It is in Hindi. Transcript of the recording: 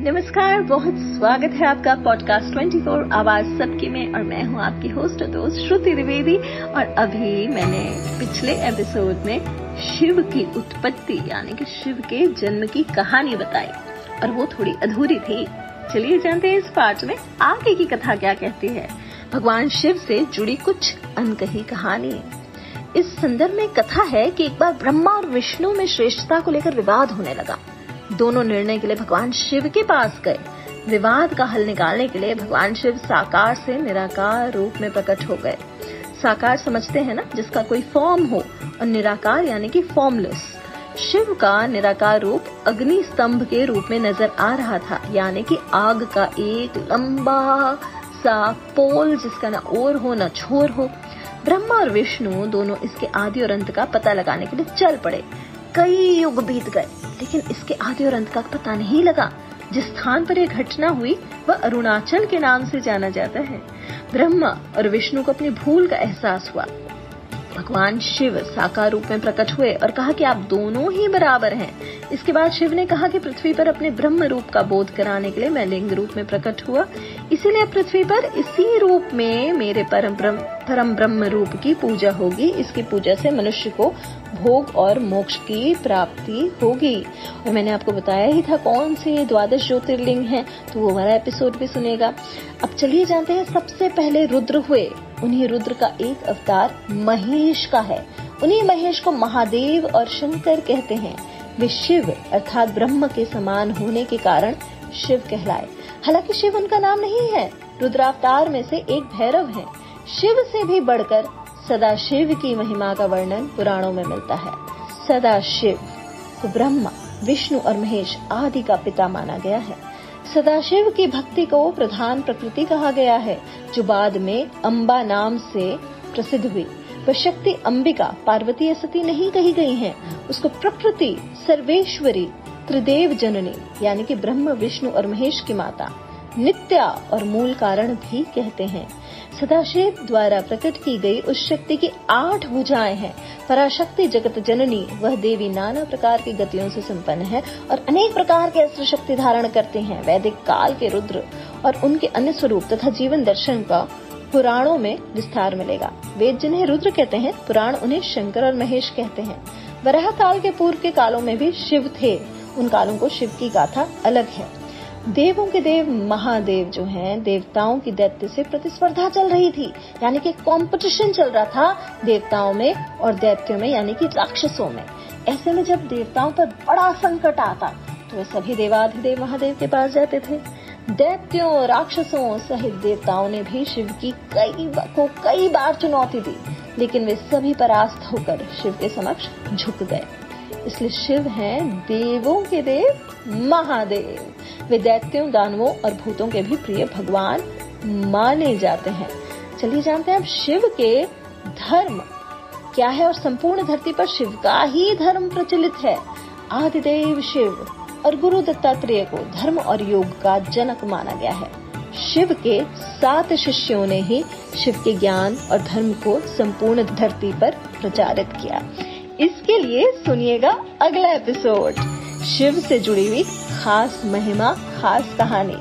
नमस्कार, बहुत स्वागत है आपका पॉडकास्ट 24 आवाज़ सबकी में, और मैं हूँ आपकी होस्ट दोस्त श्रुति द्विवेदी। और अभी मैंने पिछले एपिसोड में शिव की उत्पत्ति, यानी कि शिव के जन्म की कहानी बताई, और वो थोड़ी अधूरी थी। चलिए जानते हैं इस पार्ट में आगे की कथा क्या कहती है। भगवान शिव से जुड़ी कुछ अनकही कहानी। इस संदर्भ में कथा है कि एक बार ब्रह्मा और विष्णु में श्रेष्ठता को लेकर विवाद होने लगा। दोनों निर्णय के लिए भगवान शिव के पास गए। विवाद का हल निकालने के लिए भगवान शिव साकार से निराकार रूप में प्रकट हो गए। साकार समझते हैं ना, जिसका कोई फॉर्म हो, और निराकार यानी कि फॉर्मलेस शिव का निराकार रूप अग्नि स्तंभ के रूप में नज़र आ रहा था, यानी कि आग का एक लंबा सा पोल जिसका ना ओर हो, ना छोर हो। ब्रह्मा और विष्णु दोनों इसके आदि और अंत का पता लगाने के लिए चल पड़े। कई युग बीत गए, लेकिन इसके आदि और अंत का पता नहीं लगा। जिस स्थान पर यह घटना हुई, वह अरुणाचल के नाम से जाना जाता है। ब्रह्मा और विष्णु को अपनी भूल का एहसास हुआ। भगवान शिव साकार रूप में प्रकट हुए और कहा कि आप दोनों ही बराबर हैं। इसके बाद शिव ने कहा कि पृथ्वी पर अपने ब्रह्म रूप का बोध कराने के लिए मैं लिंग रूप में प्रकट हुआ। इसीलिए पृथ्वी पर इसी रूप में मेरे परम ब्रह्म परम ब्रह्म रूप की पूजा होगी। इसकी पूजा से मनुष्य को भोग और मोक्ष की प्राप्ति होगी। और मैंने आपको बताया ही था कौन से द्वादश ज्योतिर्लिंग हैं तो वो वाला एपिसोड भी सुनेगा। अब चलिए जानते हैं सबसे पहले रुद्र हुए। उन्हीं रुद्र का एक अवतार महेश का है। उन्हीं महेश को महादेव और शंकर कहते हैं। वे शिव अर्थात ब्रह्म के समान होने के कारण शिव कहलाए। हालाँकि शिव उनका नाम नहीं है। रुद्रावतार में से एक भैरव है। शिव से भी बढ़कर सदा शिव की महिमा का वर्णन पुराणों में मिलता है। सदा शिव को ब्रह्मा, विष्णु और महेश आदि का पिता माना गया है। सदाशिव की भक्ति को प्रधान प्रकृति कहा गया है, जो बाद में अम्बा नाम से प्रसिद्ध हुई। वह शक्ति अंबिका पार्वती सती नहीं कही गई है। उसको प्रकृति सर्वेश्वरी त्रिदेव जननी, यानी कि ब्रह्म, विष्णु और महेश की माता नित्या और मूल कारण भी कहते हैं। सदाशिव द्वारा प्रकट की गई उस शक्ति की आठ भुजाएँ हैं। पराशक्ति जगत जननी, वह देवी नाना प्रकार की गतियों से संपन्न है और अनेक प्रकार के अस्त्र शक्ति धारण करते हैं, वैदिक काल के रुद्र और उनके अन्य स्वरूप तथा जीवन दर्शन का पुराणों में विस्तार मिलेगा। वेद जिन्हें रुद्र कहते हैं, पुराण उन्हें शंकर और महेश कहते हैं। वराह काल के पूर्व के कालों में भी शिव थे। उन कालों को शिव की गाथा अलग है। देवों के देव महादेव जो हैं, देवताओं की दैत्य से प्रतिस्पर्धा चल रही थी। यानी कि कंपटीशन चल रहा था देवताओं में और दैत्यों में, यानी कि राक्षसों में। ऐसे में जब देवताओं पर बड़ा संकट आता तो वे सभी देवाधिदेव महादेव के पास जाते थे। दैत्यों राक्षसों सहित देवताओं ने भी शिव की कई को कई बार चुनौती दी, लेकिन वे सभी परास्त होकर शिव के समक्ष झुक गए। इसलिए शिव है, देवों के देव, महादेव। वे दैत्यों दानवों और भूतों के भी प्रिय भगवान माने जाते हैं। चलिए जानते हैं अब शिव के धर्म। क्या है और संपूर्ण धरती पर शिव का ही धर्म प्रचलित है? आदिदेव शिव और गुरु दत्तात्रेय को धर्म और योग का जनक माना गया है। शिव के सात शिष्यों ने ही शिव के ज्ञान और धर्म को संपूर्ण धरती पर प्रचारित किया। इसके लिए सुनिएगा अगला एपिसोड शिव से जुड़ी हुई खास महिमा खास कहानी।